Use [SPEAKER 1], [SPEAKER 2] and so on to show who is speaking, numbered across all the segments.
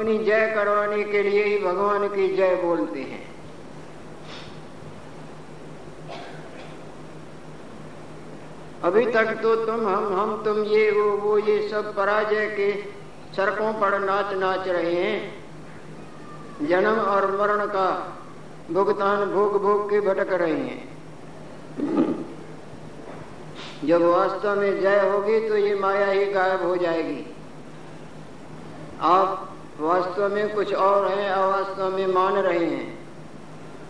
[SPEAKER 1] अपनी जय करवाने के लिए ही भगवान की जय बोलते हैं। अभी तक तो तुम, हम हम तुम ये, वो वो, ये सब पराजय के सड़कों पर नाच नाच रहे हैं। जन्म और मरण का भुगतान भोग भोग के भटक रहे हैं। जब वास्तव में जय होगी तो ये माया ही गायब हो जाएगी। आप वास्तव में कुछ और हैं, अवास्तव में मान रहे हैं।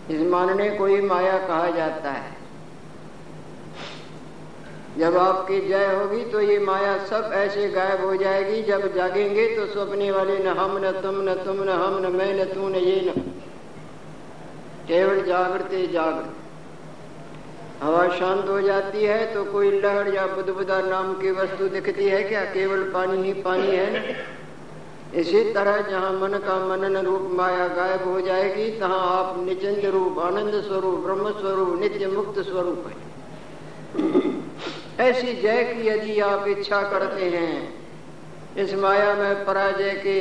[SPEAKER 1] इस मानने को ही माया कहा जाता है। जब आपकी जय होगी तो ये माया सब ऐसे गायब हो जाएगी। जब जागेंगे तो सपने वाले, न हम, न तुम न तुम, न हम, न मैं, न तू, न ये, न केवल जागृते जागृत। हवा शांत हो जाती है तो कोई लहर या बुदबुदा नाम की वस्तु दिखती है क्या? केवल पानी ही पानी है। इसी तरह जहाँ मन का मनन रूप माया गायब हो जाएगी, तहाँ आप निचंद रूप, आनंद स्वरूप, ब्रह्म स्वरूप, नित्य मुक्त स्वरूप है। ऐसी जय की यदि आप इच्छा करते हैं, इस माया में पराजय के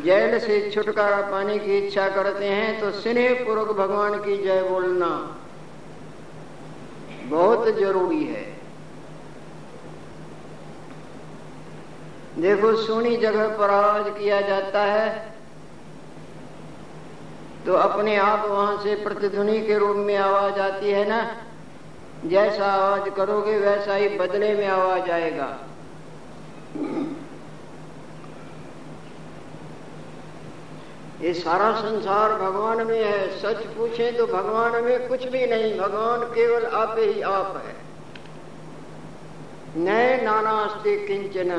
[SPEAKER 1] जैल से छुटकारा पाने की इच्छा करते हैं तो स्नेह पूर्वक भगवान की जय बोलना बहुत ज़रूरी है। देखो सोनी जगह पर आवाज़ किया जाता है तो अपने आप वहाँ से प्रतिध्वनि के रूप में आवाज़ आती है ना? जैसा आवाज़ करोगे वैसा ही बदले में आवाज़ आएगा। ये सारा संसार भगवान में है, सच पूछे तो भगवान में कुछ भी नहीं, भगवान केवल आप ही आप है। नए नानास्ते किंचन।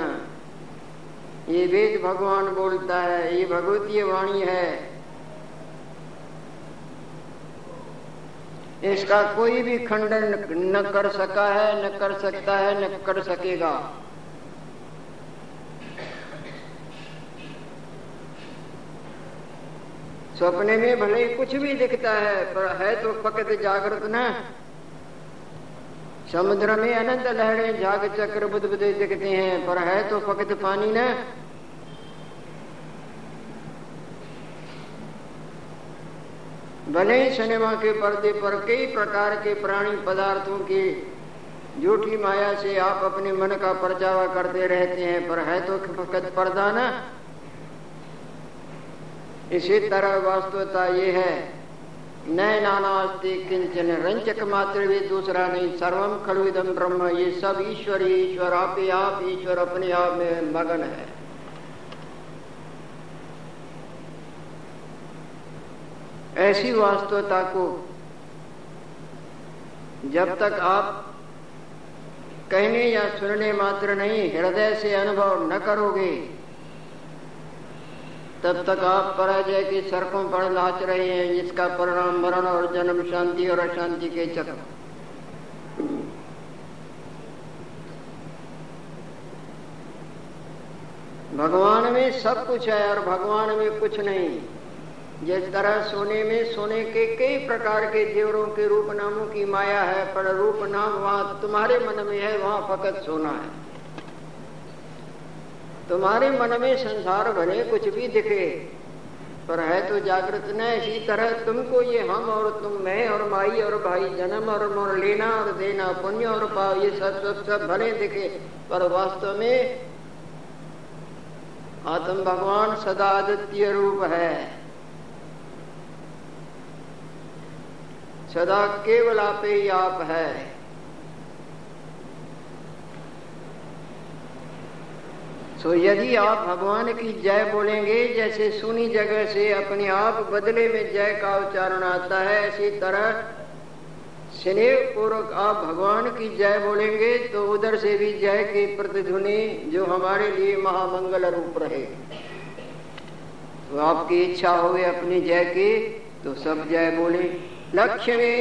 [SPEAKER 1] ये वेद भगवान बोलता है, ये भगवतीय वाणी है। इसका कोई भी खंडन न कर सका है, न कर सकता है, न कर सकेगा। सपने में भले कुछ भी दिखता है, पर है तो फकत जागृत न। समुद्र में अनंत लहरें जाग चक्र बुद्ध बुद्ध दिखते हैं, पर है तो फकत पानी न। भले सिनेमा के पर्दे पर कई प्रकार के प्राणी पदार्थों की झूठी माया से आप अपने मन का परचावा करते रहते हैं, पर है तो फकत पर्दा ना। इसी तरह वास्तवता ये है नय नानास्ति किंचन रंचक मात्र भी दूसरा नहीं सर्वम खलुदम ब्रह्म, ये सब ईश्वर ही ईश्वर आप ही आप ईश्वर अपने आप में मगन है ऐसी वास्तवता को जब तक आप कहने या सुनने मात्र नहीं, हृदय से अनुभव न करोगे तब तक आप पराजय की सड़कों पर नाच रहे हैं, जिसका परिणाम मरण और जन्म शांति और अशांति के चक्र। भगवान में सब कुछ है और भगवान में कुछ नहीं। जिस तरह सोने में, सोने के कई प्रकार के जेवरों के रूप नामों की माया है, पर रूप नाम वहाँ तुम्हारे मन में है, वहाँ फकत सोना है। तुम्हारे मन में संसार भले कुछ भी दिखे, पर है तो जागृत न इसी तरह तुमको ये हम और तुम मैं और माई और भाई जन्म और मोर लेना और देना, पुण्य और पाव ये सब सब सब भले दिखे, पर वास्तव में आत्म भगवान सदा आदित्य रूप है। सदा केवल आप ही आप है। तो यदि आप भगवान की जय बोलेंगे, जैसे सुनी जगह से अपने आप बदले में जय का उच्चारण आता है, इसी तरह स्नेह पूर्वक आप भगवान की जय बोलेंगे तो उधर से भी जय की प्रतिध्वनि जो हमारे लिए महामंगल रूप रहे। तो आपकी इच्छा हो अपनी जय की तो सब जय बोले। लक्ष्मी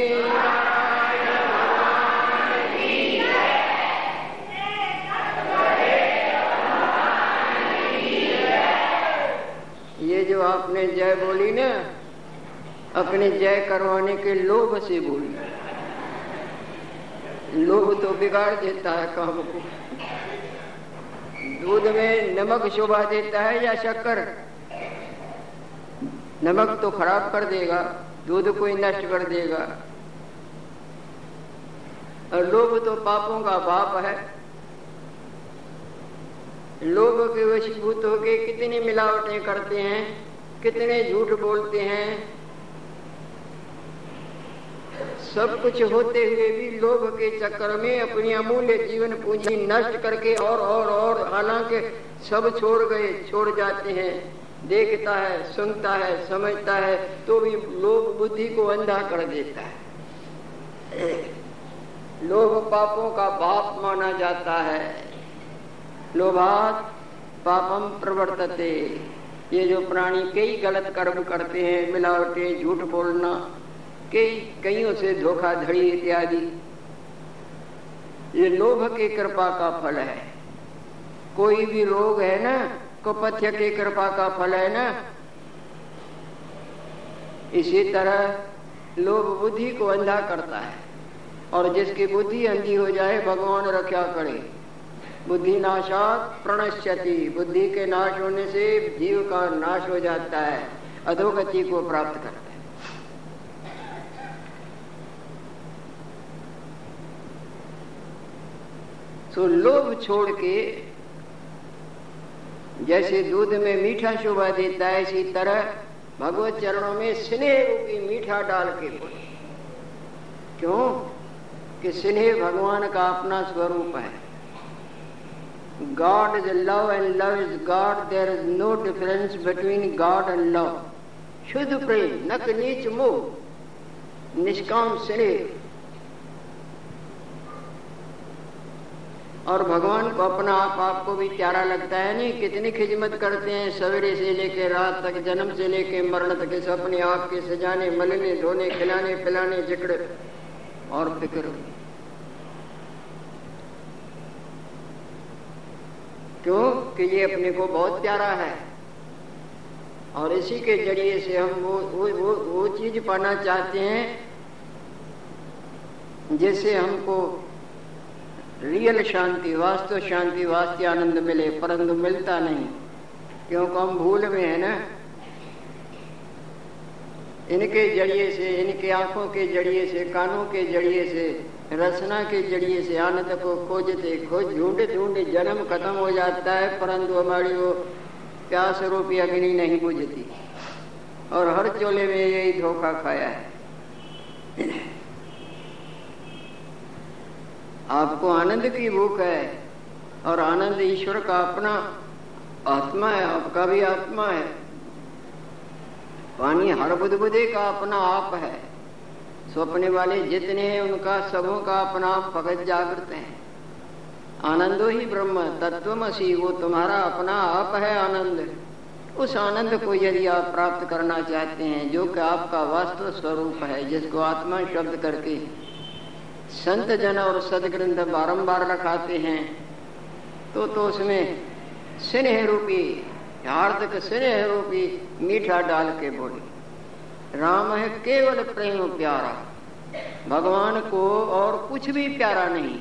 [SPEAKER 1] जो आपने जय बोली ना, अपने जय करवाने के लोभ से बोली। लोभ तो बिगाड़ देता है काम को। दूध में नमक शोभा देता है या शक्कर? नमक तो खराब कर देगा, दूध को ही नष्ट कर देगा। और लोभ तो पापों का बाप है। लोभ के वशीभूत होके कितनी मिलावटें करते हैं, कितने झूठ बोलते हैं। सब कुछ होते हुए भी लोभ के चक्कर में अपनी अमूल्य जीवन पूंजी नष्ट करके और और और हालाँकि सब छोड़ गए, छोड़ जाते हैं। देखता है, सुनता है, समझता है तो भी लोभ बुद्धि को अंधा कर देता है। लोभ पापों का बाप माना जाता है। लोभात पापम प्रवर्तते। ये जो प्राणी कई गलत कर्म करते हैं, मिलावटे, झूठ बोलना, कई कईयों से धोखाधड़ी इत्यादि, ये लोभ के कृपा का फल है। कोई भी रोग है ना, कुपथ्य के कृपा का फल है ना, इसी तरह लोभ बुद्धि को अंधा करता है। और जिसकी बुद्धि अंधी हो जाए, भगवान रक्षा करे? बुद्धि नाशात प्रणश्यति। बुद्धि के नाश होने से जीव का नाश हो जाता है। अधोगति को प्राप्त करता है। तो लोभ छोड़ के जैसे दूध में मीठा शोभा देता है, इसी तरह भगवत चरणों में स्नेह रूपी मीठा डाल के बोले। क्यों? कि स्नेह भगवान का अपना स्वरूप है। God is love and love is God. There is no difference between God and love. शुद्ध प्रेम, नक नीच मोह, निष्काम स्नेह और भगवान को अपना आप, आपको भी प्यारा लगता है नहीं कितनी खिदमत करते हैं सवेरे से लेके रात तक, जन्म से लेके मरण तक अपने आप के सजाने, मलने, धोने, खिलाने, पिलाने ज़िक्र और फ़िक्र क्यों कि ये अपने को बहुत प्यारा है। और इसी के ज़रिए से हम वो वो वो, वो चीज़ पाना चाहते हैं जिससे हमको रियल शांति वास्तव शांति वास्तव आनंद मिले परंतु मिलता नहीं। क्योंकि हम भूल में है ना। इनके ज़रिए से इनके आँखों के ज़रिए से कानों के ज़रिए से रचना के ज़रिए से आनंद को खोजते, खोज ढूंढे ढूंढे, जन्म खत्म हो जाता है, परंतु हमारी वो प्यास रूपी अग्नि नहीं बुझती। और हर चोले में यही धोखा खाया है। आपको आनंद की भूख है, और आनंद ईश्वर का अपना आत्मा है, आपका भी आत्मा है। पानी हर बुदबुदे का अपना आप है। स्वप्ने वाले जितने हैं, उनका सबों का अपना भगत जागृत है। आनंदो ही ब्रह्म, तत्वमसी, वो तुम्हारा अपना आप है आनंद। उस आनंद को यदि आप प्राप्त करना चाहते हैं, जो कि आपका वास्तव स्वरूप है, जिसको आत्मा शब्द करके संत जन और सदग्रंथ बारंबार रखाते हैं तो तो उसमें स्नेह रूपी, हार्दिक स्नेह रूपी मीठा डाल के बोले, राम है केवल प्रेम प्यारा। भगवान को और कुछ भी प्यारा नहीं।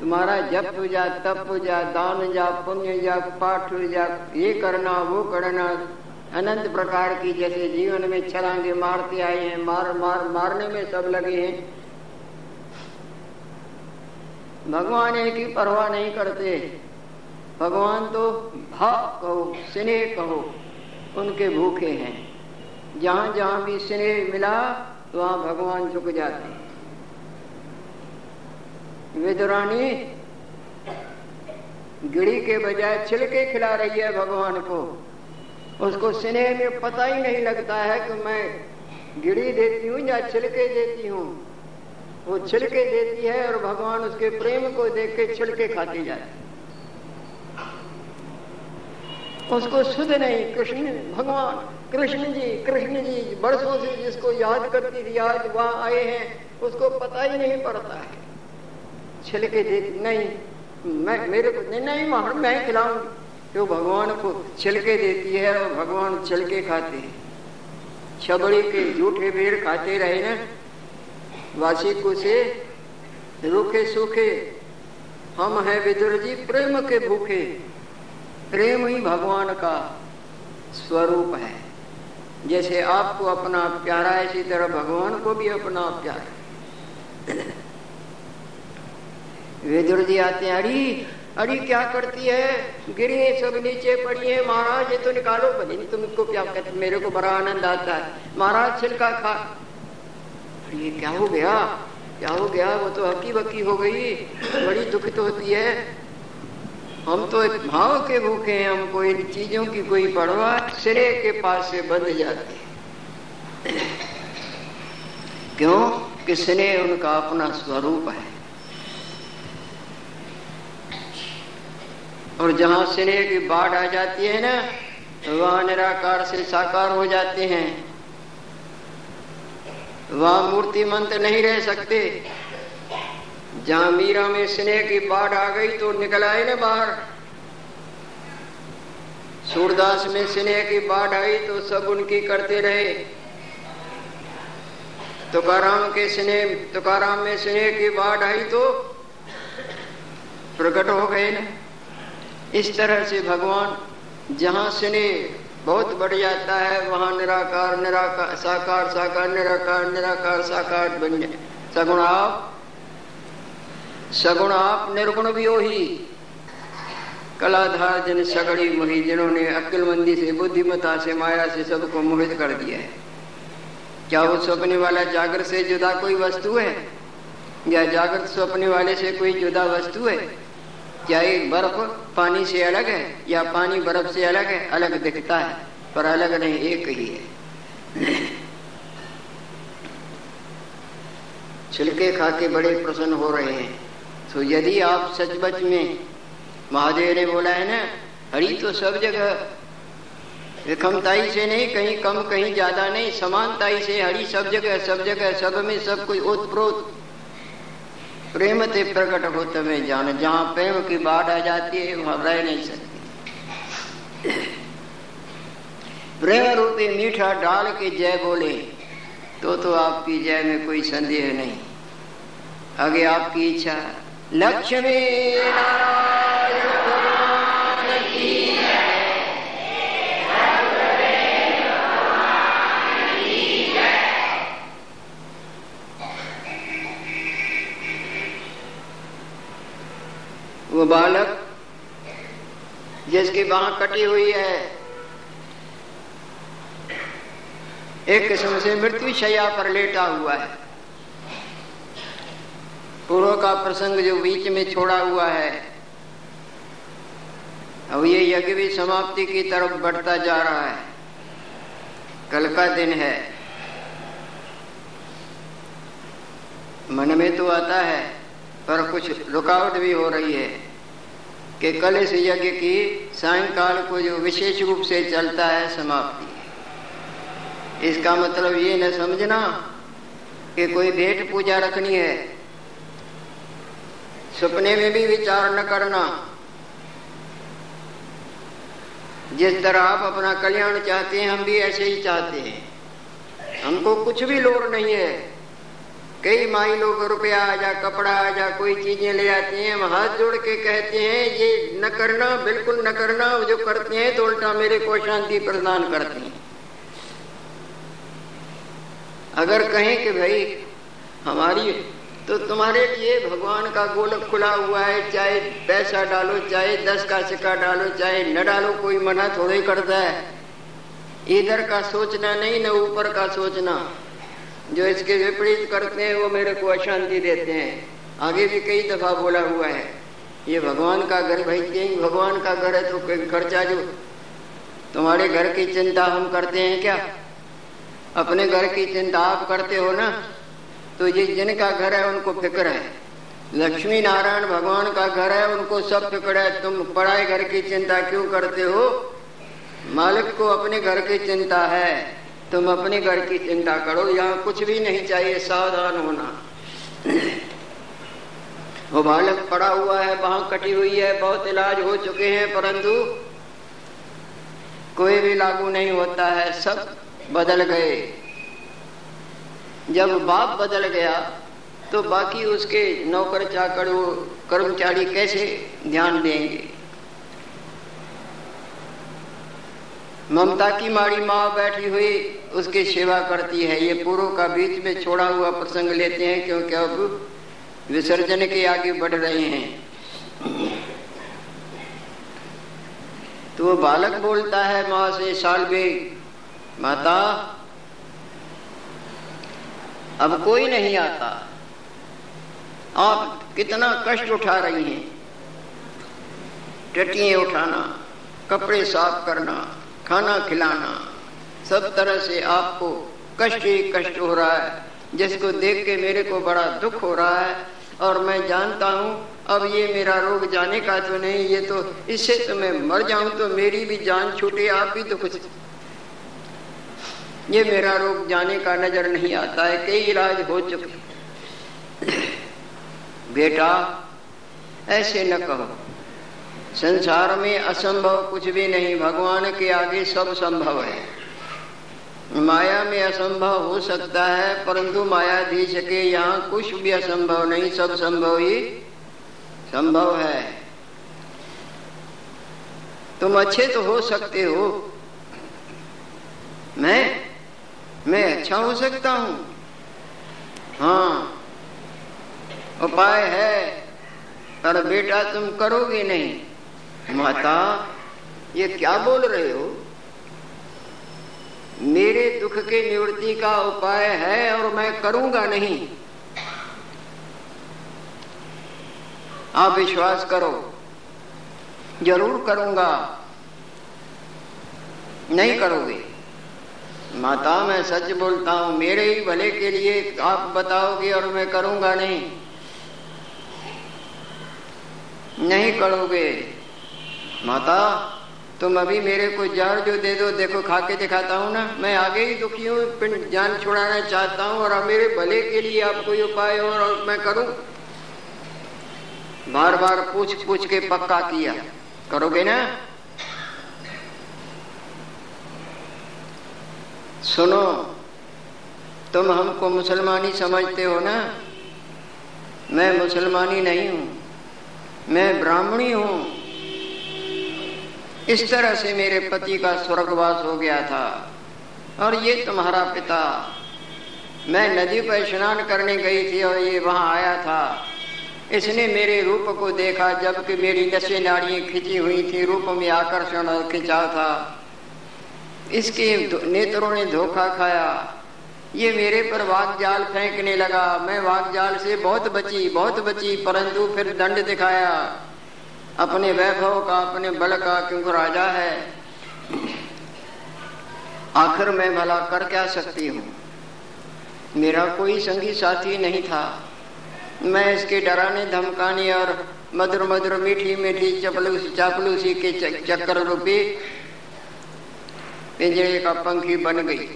[SPEAKER 1] तुम्हारा जप पूजा, तप पूजा, दान जा, पुण्य जा, पाठ जा ये करना, वो करना, अनंत प्रकार की जैसे जीवन में छलांगे मारते आए हैं, मार मार, मारने में सब लगे हैं। भगवान एक ही परवाह नहीं करते। भगवान तो भाव कहो, स्नेह कहो, उनके भूखे हैं। जहाँ जहाँ भी स्नेह मिला तो वहाँ भगवान झुक जाते हैं। विदुरानी गिड़ी के बजाय छिलके खिला रही है भगवान को। उसको स्नेह में पता ही नहीं लगता है कि मैं गिड़ी देती हूँ या छिलके देती हूँ। वो छिलके देती है और भगवान उसके प्रेम को देख के छिलके खाती जाती उसको सुध नहीं, कृष्ण, भगवान, कृष्ण जी कृष्ण जी, बरसों से जिसको याद करती थी, आज वहाँ आए हैं, उसको पता ही नहीं पड़ता है। छिलके देती नहीं, मैं, मेरे को, नहीं नहीं, वहाँ मैं खिलाऊँगी। तो भगवान को छिलके देती है और भगवान छिलके खाते हैं। छबड़ी के झूठे भेड़ खाते रहे ना वासी को से, रूखे सूखे, हम हैं विदुर जी, प्रेम के भूखे। प्रेम ही भगवान का स्वरूप है। जैसे आपको अपना प्यारा है, इसी तरह भगवान को भी अपना प्यारा विदुर जी आते हैं, अरे अरे, क्या करती है? गिरे, सब नीचे पड़ी है। महाराज, ये तो निकालो। भले नहीं तुमको क्या कहते, मेरे को बड़ा आनंद आता है। महाराज, छिलका खा। ये क्या हो गया? क्या हो गया? वो तो हकी बकी हो गई। बड़ी दुखित होती है। हम तो एक भाव के भूखे हैं हमको इन चीज़ों की कोई परवाह सिरे के पास से बंध जाती क्यों? कि स्नेह उनका अपना स्वरूप है। और जहाँ स्नेह की बाढ़ आ जाती है ना वहाँ निराकार से साकार हो जाते हैं। वहाँ मूर्तिमंत नहीं रह सकते। जहाँ मीरा में स्नेह की बाढ़ आ गई तो निकल आए ना बाहर। सूरदास में स्नेह की बाढ़ आई तो सब उनकी करते रहे। तुकाराम के स्नेह, तुकाराम में स्नेह की बाढ़ आई तो प्रकट हो गए ना। इस तरह से भगवान जहाँ स्नेह बहुत बढ़ जाता है, वहाँ निराकार निराकार, साकार साकार, निराकार निराकार, साकार बन जाए। सगुण आप सगुण आप निर्गुण भी हो ही कलाधार जन सगड़ी मोही, जिन्होंने अक्लमंदी से, बुद्धिमता से, माया से सबको मोहित कर दिया है। क्या वो सपने वाला जागृत से जुदा कोई वस्तु है? या जागृत सपने वाले से कोई जुदा वस्तु है? क्या एक बर्फ़ पानी से अलग है, या पानी बर्फ़ से अलग है? अलग दिखता है, पर अलग नहीं, एक ही है। छिलके खा के बड़े प्रसन्न हो रहे हैं। तो यदि आप सचबच में महादेव ने बोला है ना, हरी तो सब जगह। विखमताई से नहीं, कहीं कम, कहीं ज़्यादा नहीं, समानताई से हरी सब जगह सब जगह, सब में सब कुछ ओतप्रोत। प्रेम ते प्रकट हो तमें जान, जहाँ प्रेम की बाढ़ आ जाती है, वहाँ रह नहीं सकती। प्रेम रूपी मीठा डाल के जय बोले तो तो आपकी जय में कोई संदेह नहीं। आगे आपकी इच्छा। लक्ष्मी वो बालक जिसकी बाह कटी हुई है, एक किस्म से मृत्यु शैया पर लेटा हुआ है। पूर्व का प्रसंग जो बीच में छोड़ा हुआ है, अब ये यज्ञ भी समाप्ति की तरफ़ बढ़ता जा रहा है। कल का दिन है। मन में तो आता है, पर कुछ रुकावट भी हो रही है कि कल इस यज्ञ की सायंकाल को जो विशेष रूप से चलता है, समाप्ति इसका मतलब ये न समझना कि कोई भेंट पूजा रखनी है सपने में भी विचार न करना। जिस तरह आप अपना कल्याण चाहते हैं, हम भी ऐसे ही चाहते हैं। हमको कुछ भी लोड़ नहीं है। कई माई लोग रुपया आ जा, कपड़ा आ जा, कोई चीज़ें ले आती हैं, हम हाथ जोड़ के कहते हैं, ये न करना, बिल्कुल न करना जो करते हैं तो उल्टा मेरे को शांति प्रदान करते हैं। अगर कहें कि भाई, हमारी तो तुम्हारे लिए भगवान का गोलक खुला हुआ है, चाहे पैसा डालो, चाहे दस का सिक्का डालो, चाहे न डालो, कोई मना थोड़ा करता है। इधर का सोचना नहीं, न ऊपर का सोचना। जो इसके विपरीत करते हैं, वो मेरे को अशांति देते हैं। आगे भी कई दफ़ा बोला हुआ है, ये भगवान का घर भाई कहीं भगवान का घर है तो खर्चा जो। तुम्हारे घर की चिंता हम करते हैं क्या? अपने घर की चिंता आप करते हो ना? तो ये जिनका घर है, उनको फ़िक्र है। लक्ष्मी नारायण भगवान का घर है, उनको सब फ़िक्र है। तुम पढ़ाई घर की चिंता क्यों करते हो? मालिक को अपने घर की चिंता है। तुम अपने घर की चिंता करो। यहाँ कुछ भी नहीं चाहिए, सावधान होना। वो बालक पड़ा हुआ है, बाह कटी हुई है, बहुत इलाज हो चुके हैं, परंतु कोई भी लागू नहीं होता है। सब बदल गए। जब बाप बदल गया तो बाकी उसके नौकर चाकर वो कर्मचारी कैसे ध्यान देंगे? ममता की माड़ी माँ बैठी हुई उसकी सेवा करती है। ये पूर्व का बीच में छोड़ा हुआ प्रसंग लेते हैं, क्योंकि अब विसर्जन के आगे बढ़ रहे हैं। तो वो बालक बोलता है, माँ से साल बे माता अब कोई नहीं आता। आप कितना कष्ट उठा रही हैं। टटिए उठाना, कपड़े साफ़ करना, खाना खिलाना, सब तरह से आपको कष्ट ही कष्ट हो रहा है, जिसको देख के मेरे को बड़ा दुख हो रहा है। और मैं जानता हूँ, अब ये मेरा रोग जाने का तो नहीं, ये तो इससे तो मैं मर जाऊँ तो मेरी भी जान छूटे, आप भी तो कुछ ये मेरा रोग जाने का नज़र नहीं आता है, कई इलाज हो चुके बेटा, ऐसे न कहो। संसार में असंभव कुछ भी नहीं, भगवान के आगे सब संभव है। माया में असंभव हो सकता है, परंतु मायाधीश के यहाँ कुछ भी असंभव नहीं, सब संभव ही संभव है। तुम अच्छे तो हो सकते हो। मैं मैं अच्छा हो सकता हूँ। हाँ उपाय है, पर बेटा तुम करोगे नहीं। माता, ये क्या बोल रहे हो? मेरे दुख के निवृत्ति का उपाय है और मैं करूँगा नहीं। आप विश्वास करो, ज़रूर करूँगा। नहीं करोगे। माता मैं सच बोलता हूँ मेरे ही भले के लिए आप बताओगे और मैं करूँगा नहीं। नहीं करोगे। माता तुम अभी मेरे को जार जो दे दो देखो खा के दिखाता हूँ ना। मैं आगे ही दुखी हूँ जान छुड़ाना चाहता हूँ और मेरे भले के लिए आप कोई उपाय और, और मैं करूँ। बार बार पूछ पूछ के पक्का किया। करोगे ना? सुनो, तुम हमको मुसलमानी समझते हो ना? मैं मुसलमानी नहीं हूँ, मैं ब्राह्मणी हूँ। इस तरह से मेरे पति का स्वर्गवास हो गया था। और ये तुम्हारा पिता, मैं नदी पर स्नान करने गई थी और ये वहाँ आया था। इसने मेरे रूप को देखा, जबकि मेरी नशे नाड़ियाँ खिंची हुई थी, रूप में आकर्षण और खिंचा था। इसके नेत्रों ने धोखा खाया। ये मेरे पर वाक जाल फेंकने लगा। मैं वाक जाल से बहुत बची बहुत बची, परंतु फिर दंड दिखाया। अपने वैभव का, अपने बल का क्योंकि राजा है? आखिर मैं भला कर क्या सकती हूँ? मेरा कोई संगी साथी नहीं था। मैं इसके डराने, धमकाने और मधुर मधुर मीठी मीठी चपलूसी चापलूसी के चक्कर रूपी पिंजरे का पंखी बन गई।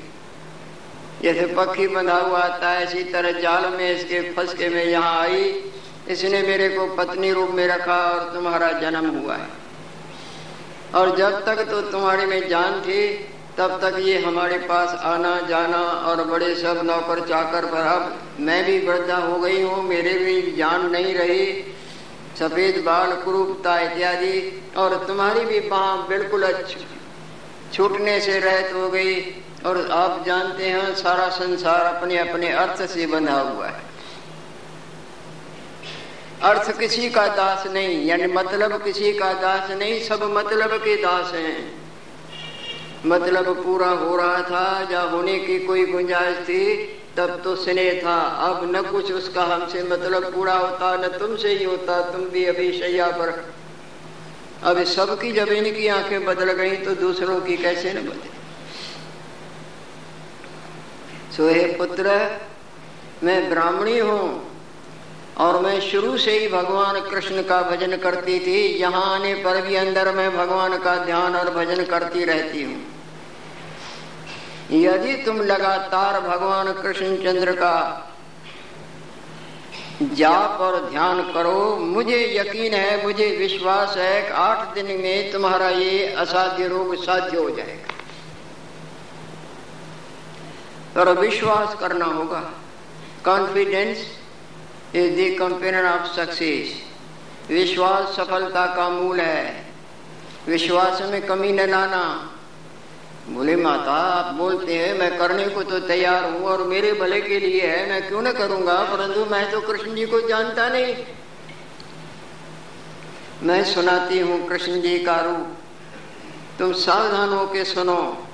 [SPEAKER 1] जैसे पक्षी बंधा हुआ आता है, इसी तरह जाल में इसके फंस के मैं यहाँ आई। इसने मेरे को पत्नी रूप में रखा और तुम्हारा जन्म हुआ है। और जब तक तो तुम्हारे में जान थी, तब तक ये हमारे पास आना, जाना और बड़े सब नौकर चाकर पर अब मैं भी वृद्धा हो गई हूँ, मेरे भी जान नहीं रही। सफ़ेद बाल, क्रूपता इत्यादि और तुम्हारी भी बाह बिल्कुल छूटने से रहत हो गई और आप जानते हैं सारा संसार अपने अपने अर्थ से बंधा हुआ है। अर्थ किसी का दास नहीं, यानी मतलब किसी का दास नहीं, सब मतलब के दास हैं। मतलब पूरा हो रहा था, या होने की कोई गुंजाइश थी, तब तो स्नेह था। अब न कुछ उसका हमसे मतलब पूरा होता, न तुमसे ही होता, तुम भी अभी शैया पर अब सबकी जब इनकी आँखें बदल गई तो दूसरों की कैसे न बदले? सोहे पुत्र, मैं ब्राह्मणी हूँ और मैं शुरू से ही भगवान कृष्ण का भजन करती थी। यहाँ आने पर भी अंदर में भगवान का ध्यान और भजन करती रहती हूँ। यदि तुम लगातार भगवान कृष्ण चंद्र का जाप और ध्यान करो। मुझे यकीन है, मुझे विश्वास है कि आठ दिन में तुम्हारा ये असाध्य रोग साध्य हो जाएगा। पर विश्वास करना होगा। Confidence is the companion of success विश्वास सफलता का मूल है। विश्वास में कमी न लाना। बोले, माता, आप बोलते हैं, मैं करने को तो तैयार हूँ और मेरे भले के लिए है, मैं क्यों न करूँगा? परंतु मैं तो कृष्ण जी को जानता नहीं। मैं सुनाती हूँ कृष्ण जी का रूप। तुम सावधान होके सुनो।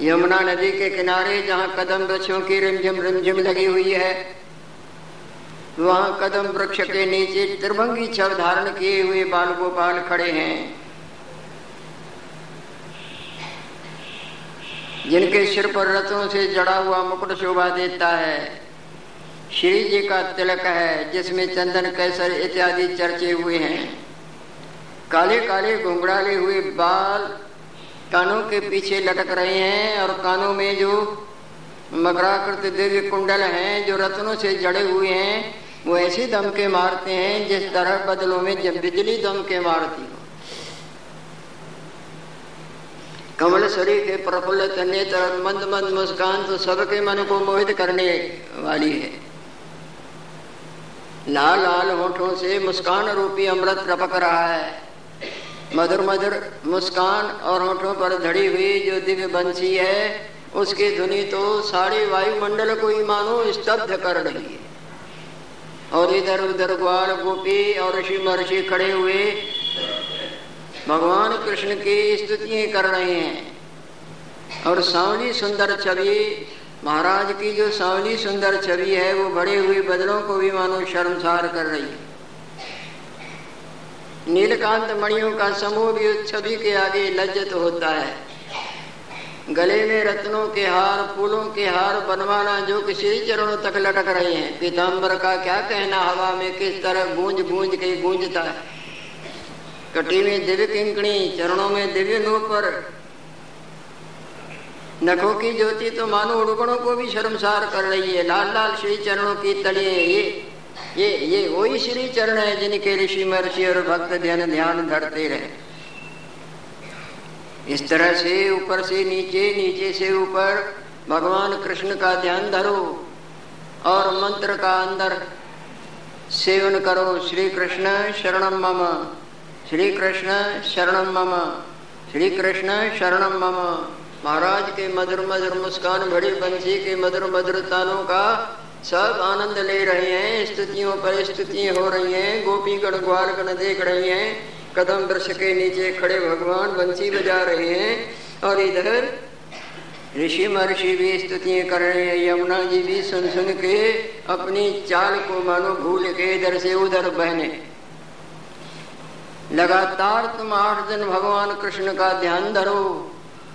[SPEAKER 1] यमुना नदी के किनारे जहाँ कदम वृक्षों की रिमझिम रिमझिम लगी हुई है, वहाँ कदम वृक्ष के नीचे त्रिभंगी छव धारण किए हुए बाल गोपाल खड़े हैं। जिनके सिर पर रथों से जड़ा हुआ मुकुट शोभा देता है। श्री जी का तिलक है, जिसमें चंदन, कैसर इत्यादि चर्चे हुए हैं। काले काले घुंघराले हुए बाल कानों के पीछे लटक रहे हैं और कानों में जो मकराकृत दिव्य कुंडल हैं, जो रत्नों से जड़े हुए हैं, वो ऐसे दमके मारते हैं जिस तरह बदलों में जब बिजली दमके मारती हो। कमल शरीर के प्रफुल्लित नेत्र मंद मंद मुस्कान तो सबके मन को मोहित करने वाली है। लाल लाल होठों से मुस्कान रूपी अमृत रपक रहा है। मधुर मधुर मुस्कान और होठों पर धड़ी हुई जो दिव्य बंसी है, उसकी ध्वनि तो सारे वायुमंडल को ही मानो स्तब्ध कर रही है। और इधर उधर ग्वाल गोपी और ऋषि महर्षि खड़े हुए भगवान कृष्ण की स्तुतियाँ कर रहे हैं। और सांवली सुंदर छवि, महाराज की जो सांवली सुंदर छवि है, वो बड़े हुए बदलों को भी मानो शर्मसार कर रही है। नीलकांत मणियों का समूह भी उस छवि के आगे लज्जत होता है। गले में रत्नों के हार, फूलों के हार बनवाना जो किसी चरणों तक लटक रहे हैं। पीताम्बर का क्या कहना हवा में किस तरह गूंज गूंज के गूंजता है। कटी में दिव्य किंकणी चरणों में दिव्य पर नखों की ज्योति तो मानो उड़गणों को भी शर्मसार कर रही है। लाल लाल श्री चरणों की तलिए ये ये ये वही श्री चरण है जिनके ऋषि महर्षि और भक्त ध्यान ध्यान धरते रहे। इस तरह से ऊपर से नीचे नीचे से ऊपर भगवान कृष्ण का ध्यान धरो और मंत्र का अंदर सेवन करो। श्री कृष्ण शरणम मम। श्री कृष्ण शरणम मम। श्री कृष्ण शरणम मम। महाराज के मधुर मधुर मुस्कान, बड़ी बंसी के मधुर मधुर तानों का सब आनंद ले रहे हैं। स्तुतियों पर स्तुतियाँ हो रही हैं। गोपी गण ग्वाल गण देख रही हैं। कदम वृक्ष के नीचे खड़े भगवान बंसी बजा रहे हैं। और इधर ऋषि महर्षि भी स्तुतियाँ कर रहे हैं। यमुना जी भी सुन सुन के अपनी चाल को मानो भूल के इधर से उधर बहने। लगातार तुम आठ दिन भगवान कृष्ण का ध्यान धरो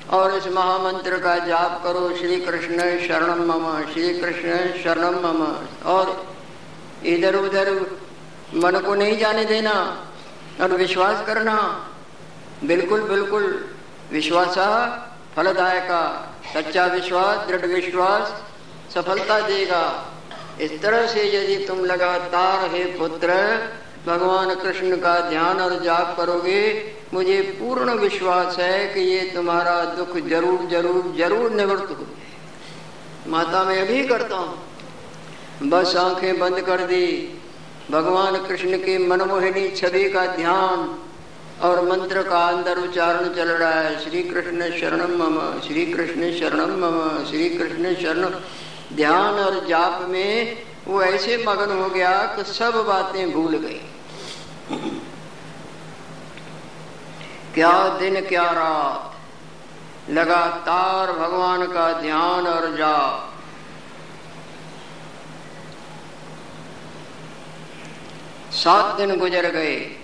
[SPEAKER 1] और इस महामंत्र का जाप करो, श्री कृष्ण शरणम मम, श्री कृष्ण शरणम मम। और इधर उधर मन को नहीं जाने देना और विश्वास करना। बिल्कुल बिल्कुल विश्वास फलदायक, सच्चा विश्वास, दृढ़ विश्वास सफलता देगा। इस तरह से यदि तुम लगातार हे पुत्र भगवान कृष्ण का ध्यान और जाप करोगे, मुझे पूर्ण विश्वास है कि ये तुम्हारा दुख ज़रूर ज़रूर ज़रूर निवृत्त हो माता, मैं अभी करता हूँ। बस आँखें बंद कर दी। भगवान कृष्ण की मनमोहिनी छवि का ध्यान और मंत्र का अंदर उच्चारण चल रहा है। श्री कृष्ण शरणम मम, श्री कृष्ण शरणम मम, श्री कृष्ण शरण। ध्यान और जाप में वो ऐसे मगन हो गया कि सब बातें भूल गई क्या दिन क्या रात? लगातार भगवान का ध्यान और जाप। सात दिन गुजर गए।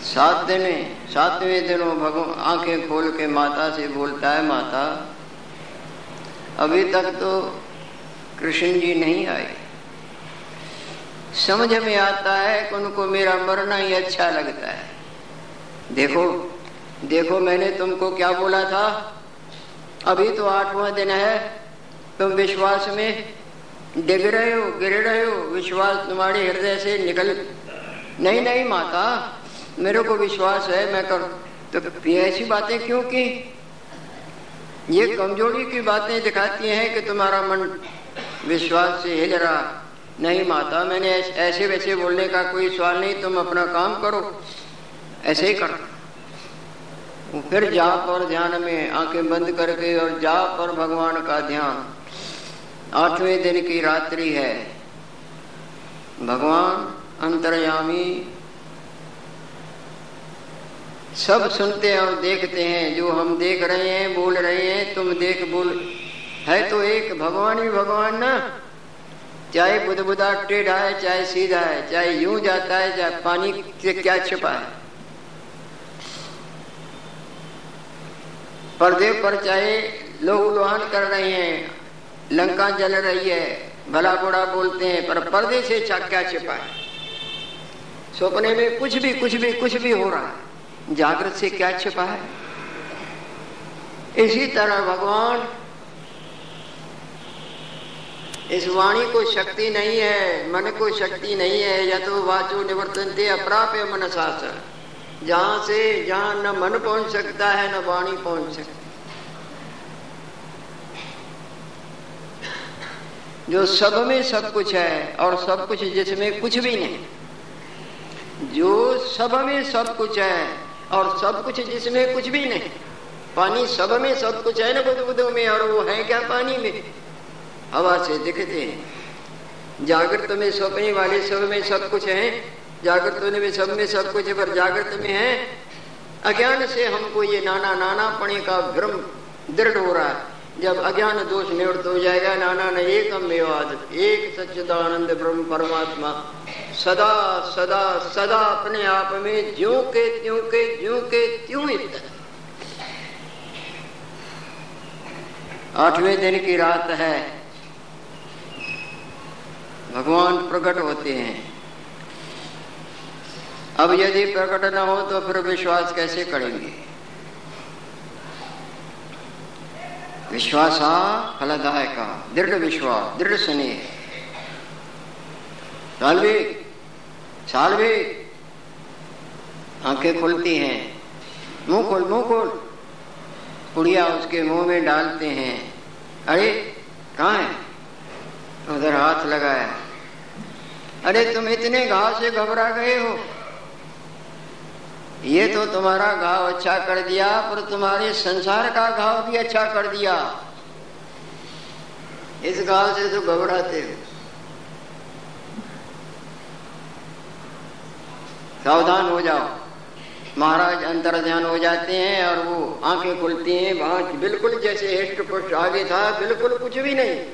[SPEAKER 1] सात दिन, सातवें दिनों भगवान, आँखें खोल के माता से बोलता है, माता, अभी तक तो कृष्ण जी नहीं आए। समझ में आता है कि उनको मेरा मरना ही अच्छा लगता है। देखो देखो मैंने तुमको क्या बोला था? अभी तो आठवां दिन है। तुम विश्वास में डिग रहे हो, गिर रहे हो, विश्वास तुम्हारे हृदय से निकल। नहीं नहीं माता, मेरे को विश्वास है, मैं कर तो ऐसी बातें क्यों की? ये कमज़ोरी की बातें दिखाती हैं कि तुम्हारा मन विश्वास से हिल रहा। नहीं माता, मैंने ऐसे वैसे बोलने का कोई सवाल नहीं, तुम अपना काम करो। ऐसे ही कर। फिर जाप और ध्यान में आँखें बंद करके और जाप और भगवान का ध्यान। आठवें दिन की रात्रि है। भगवान अंतर्यामी सब सुनते हैं और देखते हैं। जो हम देख रहे हैं, बोल रहे हैं, तुम देख बोल। है तो एक, भगवान ही भगवान ना। चाहे बुध बुधा टेढ़ा है, चाहे सीधा है, चाहे यूँ जाता है, चाहे पानी से क्या छिपा है। पर्दे पर चाहे लोग लोहान कर रहे हैं, लंका जल रही है, भला बुरा बोलते हैं, पर पर्दे से क्या छिपा है? सपने में कुछ भी कुछ भी कुछ भी हो रहा है, जागृत से क्या छिपा है? इसी तरह भगवान इस वाणी को शक्ति नहीं है, मन को शक्ति नहीं है, या तो वाचो निवर्तन थे अप्राप्य मन शासन जहाँ से जहाँ न मन पहुँच सकता है, न वाणी पहुँच सकती। जो सब में सब कुछ है, और सब कुछ जिसमें कुछ भी नहीं। जो सब में सब कुछ है, और सब कुछ जिसमें कुछ भी नहीं। पानी सब में सब कुछ है ना बुध बुद्धों में, और वो है क्या पानी में? हवा से दिखते हैं। जागृत में सपने वाले सब में सब कुछ है। जागृत में सब में सब कुछ, पर जागृत में है। अज्ञान से हमको ये नाना नाना पणे का भ्रम दृढ़ हो रहा है। जब अज्ञान दोष निवृत्त हो जाएगा, नाना न एक एक सच्चिदानंद ब्रह्म परमात्मा। सदा सदा सदा अपने आप में ज्यो के त्यों के, ज्यो के त्यों आठवें दिन की रात है। भगवान प्रकट होते हैं। अब यदि प्रकट न हो तो फिर विश्वास कैसे करेंगे? विश्वासा फलदायक, दृढ़ विश्वास, दृढ़ स्नेह। सालवी सालवी आँखें खुलती हैं, मुँह खोल मुँह खोल। पुड़िया उसके मुँह में डालते हैं। अरे, कहा है? उधर हाथ लगाया। अरे तुम इतने घाव से घबरा गए हो। ये तो तुम्हारा घाव अच्छा कर दिया, पर तुम्हारे संसार का घाव भी अच्छा कर दिया। इस घाव से तो घबराते हो। सावधान हो जाओ। महाराज अंतर ध्यान हो जाते हैं और वो आँखें खुलती हैं वहाँ बिल्कुल जैसे हिष्ट पुष्ट आगे था, बिल्कुल कुछ भी नहीं।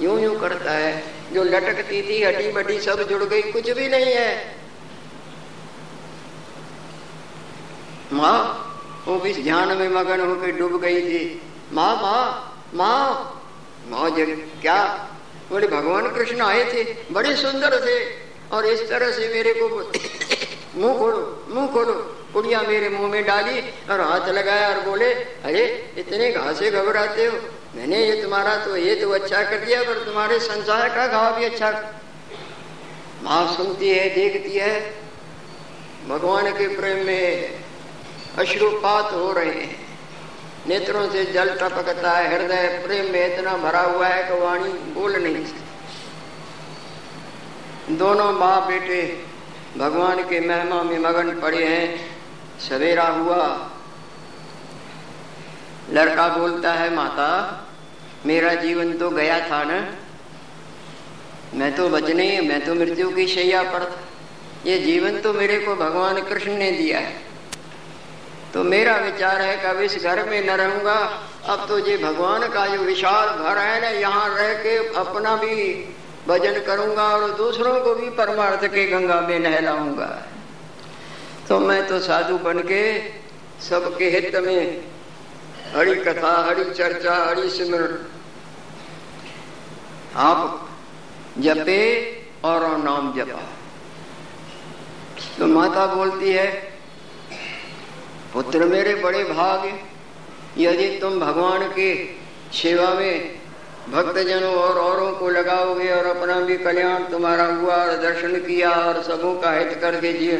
[SPEAKER 1] यूँ यूँ करता है। जो लटकती थी हटी बटी सब जुड़ गई, कुछ भी नहीं है। माँ, वो भी ध्यान में मगन होकर डूब गई थी। माँ माँ माँ माँ जब क्या? बोले, भगवान कृष्ण आए थे, बड़े सुंदर थे, और इस तरह से मेरे को मुँह खोलो मुँह खोलो। कुड़िया मेरे मुँह में डाली और हाथ लगाया और बोले, अरे, इतने घासे घबराते हो मैंने ये तुम्हारा तो ये तो अच्छा कर दिया, पर तुम्हारे संसार का घाव भी अच्छा माँ सुनती है, देखती है। भगवान के प्रेम में अश्रुपात हो रहे हैं। नेत्रों से जल टपकता है, हृदय प्रेम में इतना भरा हुआ है कि वाणी बोल नहीं सकती। दोनों माँ बेटे भगवान के महिमा में मगन पड़े हैं। सवेरा हुआ, लड़का बोलता है, माता मेरा जीवन तो गया था ना। मैं तो बच नहीं मैं तो मृत्यु की शैया पर था। ये जीवन तो मेरे को भगवान कृष्ण ने दिया है। तो मेरा विचार है कि अब इस घर में न रहूँगा। अब तो ये भगवान का जो विशाल घर है ना, यहाँ रह के अपना भी भजन करूँगा और दूसरों को भी परमार्थ के गंगा में नहलाऊँगा। तो मैं तो साधु बन के सबके हित में, हरी कथा, हरी चर्चा, हरी सिमरण आप जपे और नाम जपा। तो माता बोलती है, पुत्र मेरे बड़े भाग्य यदि तुम भगवान की सेवा में भक्तजनों और औरों को लगाओगे और अपना भी कल्याण तुम्हारा हुआ और दर्शन किया और सबों का हित कर जिए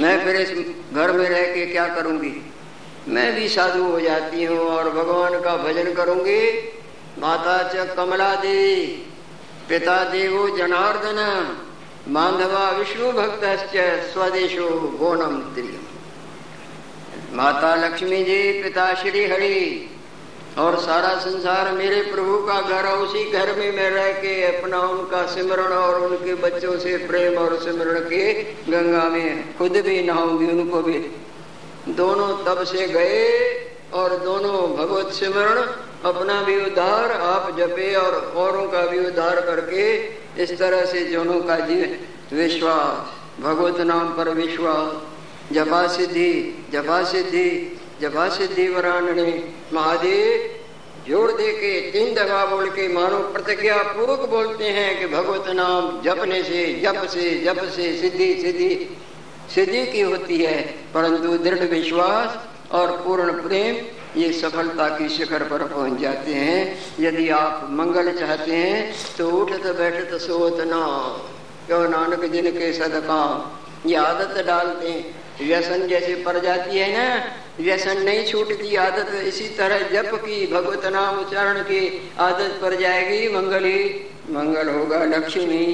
[SPEAKER 1] मैं फिर इस घर में रह के क्या करूँगी? मैं भी साधु हो जाती हूँ और भगवान का भजन करूँगी माता च कमला देवी पिता देवो जनार्दन, माधवा विष्णु भक्त स्वदेशो गोनम माता लक्ष्मी जी, पिता श्री हरि, और सारा संसार मेरे प्रभु का घर है उसी घर में मैं रह के अपना उनका सिमरण और उनके बच्चों से प्रेम और सिमरण के गंगा में खुद भी नहाऊँगी, उनको भी। दोनों तब से गए, और दोनों भगवत सिमरण अपना भी उद्धार, आप जपे और औरों का भी उद्धार करके इस तरह से दोनों का जीव विश्वास, भगवत नाम पर विश्वास। जपा सिद्धि जपा सिद्धि जपा सिद्धि वरानने। महादेव जोड़ दे के तीन दफ़ा बोल के मानो प्रतिज्ञा पूर्वक बोलते हैं कि भगवत नाम जपने से, जप से जप से सिद्धि सिद्धि सिद्धि की होती है। परंतु दृढ़ विश्वास और पूर्ण प्रेम ये सफलता की शिखर पर पहुँच जाते हैं। यदि आप मंगल चाहते हैं तो उठत बैठत सोत ना। क्यों नानक जिन के सदका? ये आदत डालते हैं। व्यसन जैसे पड़ जाती है ना, व्यसन नहीं छूटती आदत। इसी तरह जप की, भगवत नाम उच्चारण की आदत पड़ जाएगी। मंगल ही मंगल होगा लक्ष्मी।